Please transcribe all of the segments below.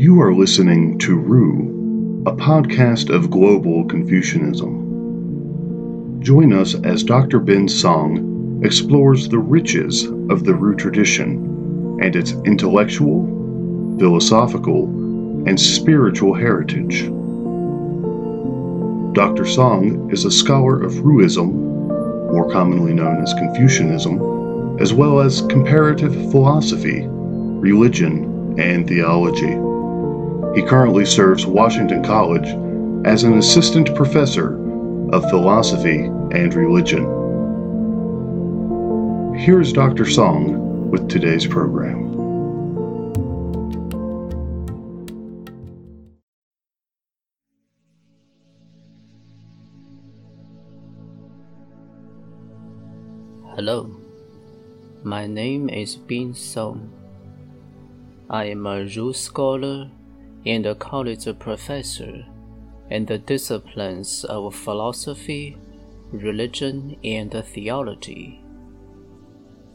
You are listening to Ru, a podcast of global Confucianism. Join us as Dr. Bin Song explores the riches of the Ru tradition and its intellectual, philosophical, and spiritual heritage. Dr. Song is a scholar of Ruism, more commonly known as Confucianism, as well as comparative philosophy, religion, and theology. He currently serves Washington College as an assistant professor of philosophy and religion. Here's Dr. Song with today's program. Hello, my name is Bin Song. I am a Ru scholar and a college professor in the disciplines of philosophy, religion, and theology.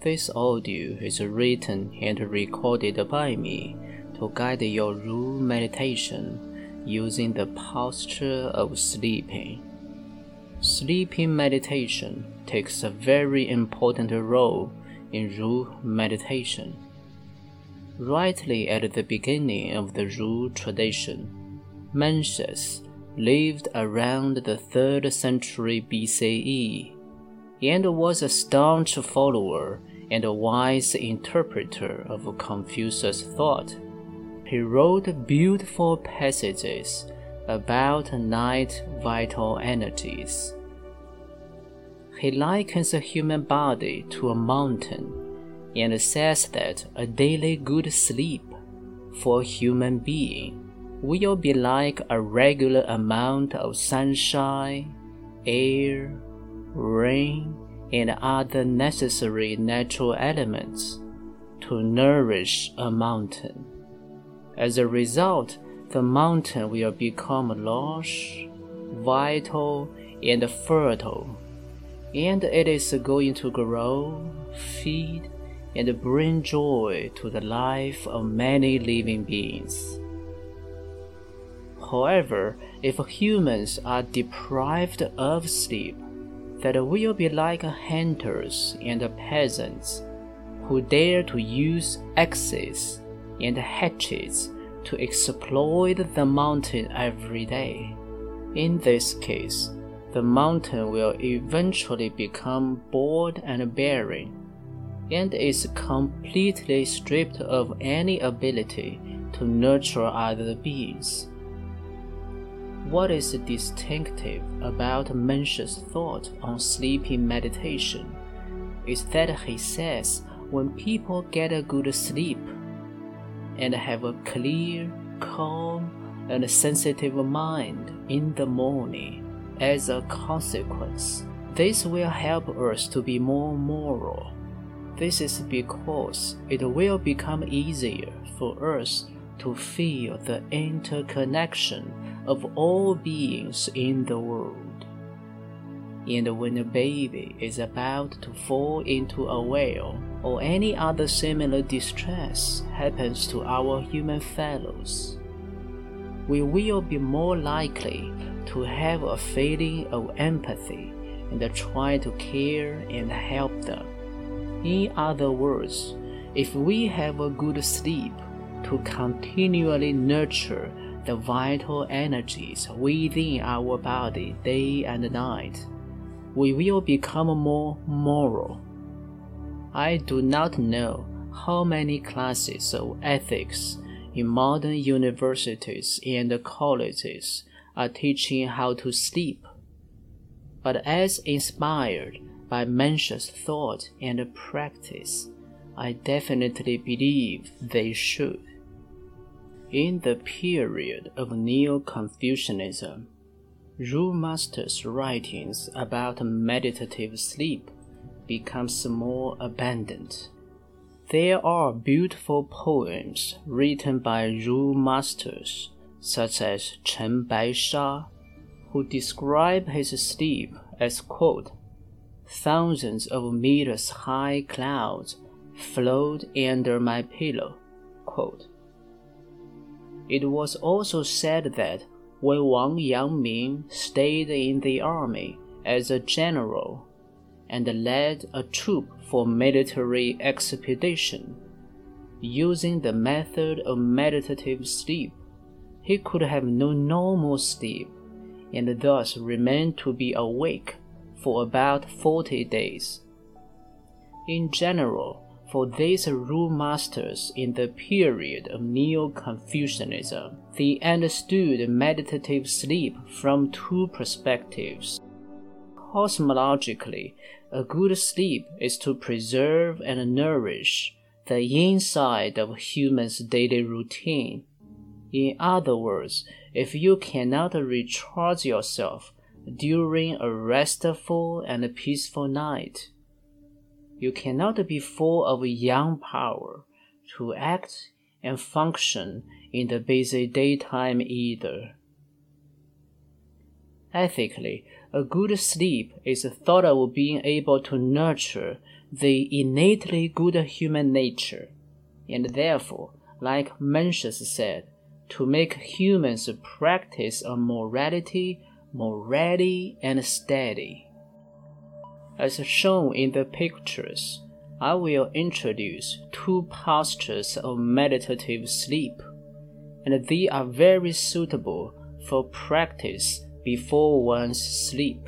This audio is written and recorded by me to guide your Ru meditation using the posture of sleeping. Sleeping meditation takes a very important role in Ru meditation. Rightly at the beginning of the Ru tradition, Mencius lived around the 3rd century BCE and was a staunch follower and a wise interpreter of Confucius' thought. He wrote beautiful passages about night vital energies. He likens the human body to a mountain and says that a daily good sleep for a human being will be like a regular amount of sunshine, air, rain, and other necessary natural elements to nourish a mountain. As a result, the mountain will become lush, vital, and fertile, and it is going to grow, feed, and bring joy to the life of many living beings. However, if humans are deprived of sleep, that will be like hunters and peasants who dare to use axes and hatchets to exploit the mountain every day. In this case, the mountain will eventually become bald and barren, and is completely stripped of any ability to nurture other beings. What is distinctive about Mencius' thought on sleeping meditation is that he says when people get a good sleep, and have a clear, calm, and sensitive mind in the morning. As a consequence, this will help us to be more moral. This is because it will become easier for us to feel the interconnection of all beings in the world. And when a baby is about to fall into a well, or any other similar distress happens to our human fellows, we will be more likely to have a feeling of empathy and try to care and help them. In other words, if we have a good sleep to continually nurture the vital energies within our body day and night, we will become more moral I do not know how many classes of ethics in modern universities and colleges are teaching how to sleep. But as inspired by Mencius' thought and practice, I definitely believe they should. In the period of Neo Confucianism, Ru Master's writings about meditative sleep becomes more abundant. There are beautiful poems written by Ru masters, such as Chen Baisha, who describe his sleep as quote, thousands of meters high clouds float under my pillow. Quote. It was also said that when Wang Yangming stayed in the army as a general and led a troop for military expedition, using the method of meditative sleep, he could have no normal sleep and thus remained to be awake for about 40 days. In general, for these Ru masters in the period of Neo Confucianism, they understood meditative sleep from two perspectives. Cosmologically, a good sleep is to preserve and nourish the yin side of human's daily routine. In other words, if you cannot recharge yourself during a restful and peaceful night, you cannot be full of yang power to act and function in the busy daytime either. Ethically, a good sleep is thought of being able to nurture the innately good human nature, and therefore, like Mencius said, to make humans practice a morality more ready and steady. As shown in the pictures, I will introduce two postures of meditative sleep, and they are very suitable for practice before one's sleep.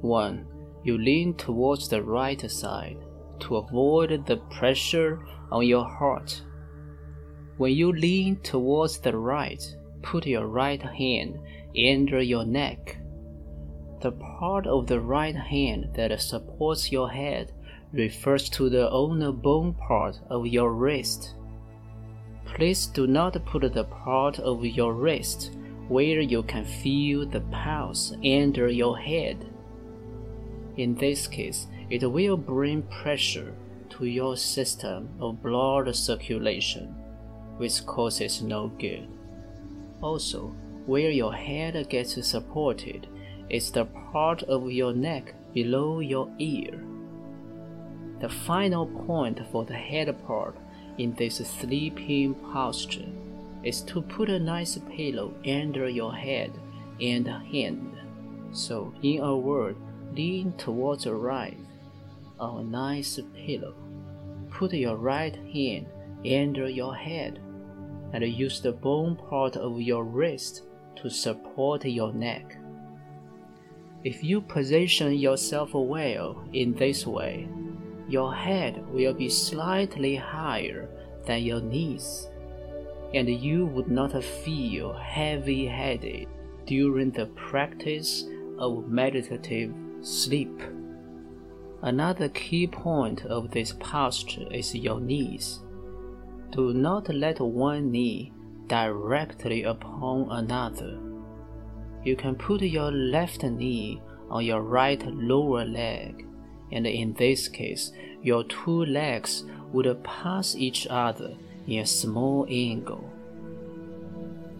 1. You lean towards the right side to avoid the pressure on your heart. When you lean towards the right, put your right hand under your neck the part of the right hand that supports your head refers to the ulnar bone part of your wrist. Please do not put the part of your wrist where you can feel the pulse under your head. In this case, it will bring pressure to your system of blood circulation, which causes no good. Also, where your head gets supported is the part of your neck below your ear. The final point for the head part in this sleeping posture is to put a nice pillow under your head and hand. So, in a word, lean towards the right on a nice pillow. Put your right hand under your head and use the bone part of your wrist to support your neck. If you position yourself well in this way, your head will be slightly higher than your knees, and you would not feel heavy headed during the practice of meditative sleep. Another key point of this posture is your knees. Do not let one knee directly upon another you can put your left knee on your right lower leg, and in this case, your two legs would pass each other in a small angle.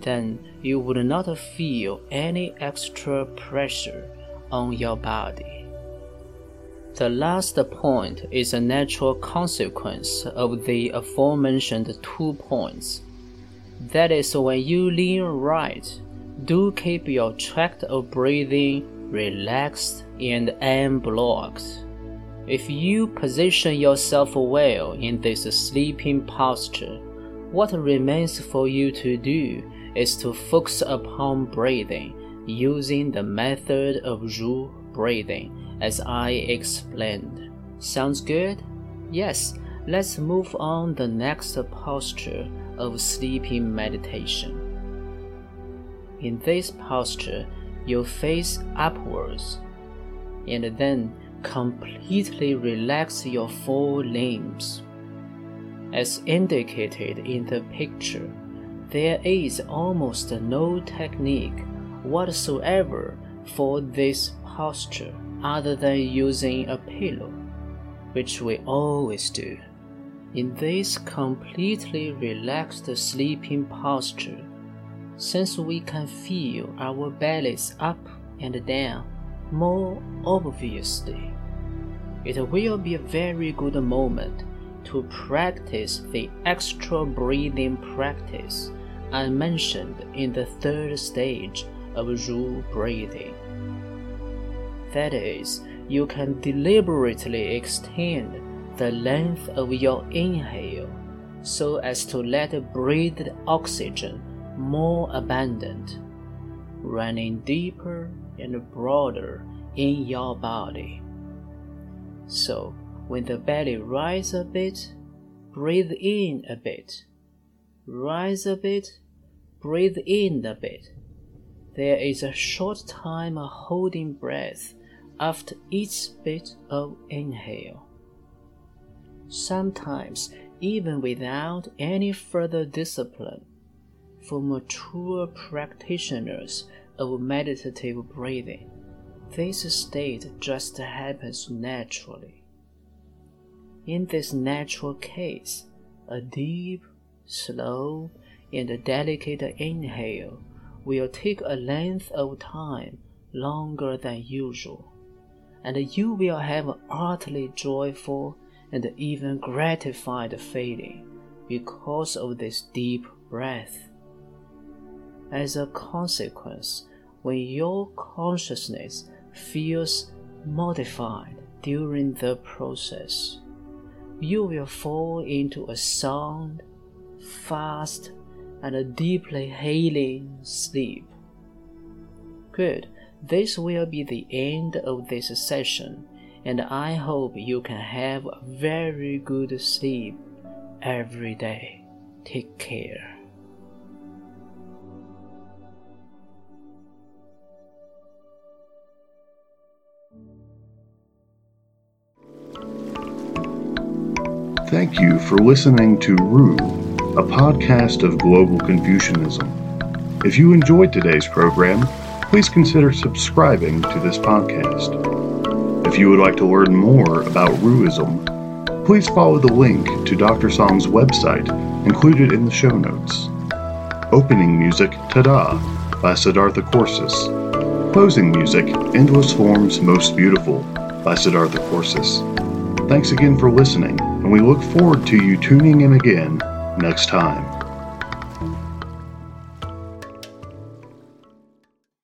Then you would not feel any extra pressure on your body. The last point is a natural consequence of the aforementioned two points. That is, when you lean right, do keep your tract of breathing relaxed and unblocked. If you position yourself well in this sleeping posture, what remains for you to do is to focus upon breathing using the method of Ru breathing as I explained. Sounds good? Yes, let's move on the next posture of sleeping meditation. In this posture, you face upwards and then completely relax your four limbs. As indicated in the picture, there is almost no technique whatsoever for this posture other than using a pillow, which we always do. In this completely relaxed sleeping posture, since we can feel our bellies up and down, More obviously, it will be a very good moment to practice the extra breathing practice I mentioned in the third stage of Ru breathing. That is, you can deliberately extend the length of your inhale so as to let breathed oxygen more abundant, running deeper and broader in your body. So, when the belly rises a bit, breathe in a bit. Rise a bit, breathe in a bit. There is a short time of holding breath after each bit of inhale. Sometimes, even without any further discipline, for mature practitioners of meditative breathing, this state just happens naturally. In this natural case, a deep, slow, and delicate inhale will take a length of time longer than usual, and you will have an utterly joyful and even gratified feeling because of this deep breath. As a consequence, when your consciousness feels modified during the process, you will fall into a sound, fast, and a deeply healing sleep. Good, this will be the end of this session, and I hope you can have a very good sleep every day. Take care. Thank you for listening to Ru, a podcast of global Confucianism. If you enjoyed today's program, please consider subscribing to this podcast. If you would like to learn more about Ruism, please follow the link to Dr. Song's website included in the show notes. Opening music Tada by Siddhartha Korsis. Closing music Endless Forms Most Beautiful by Siddhartha Korsis. Thanks again for listening, and we look forward to you tuning in again next time.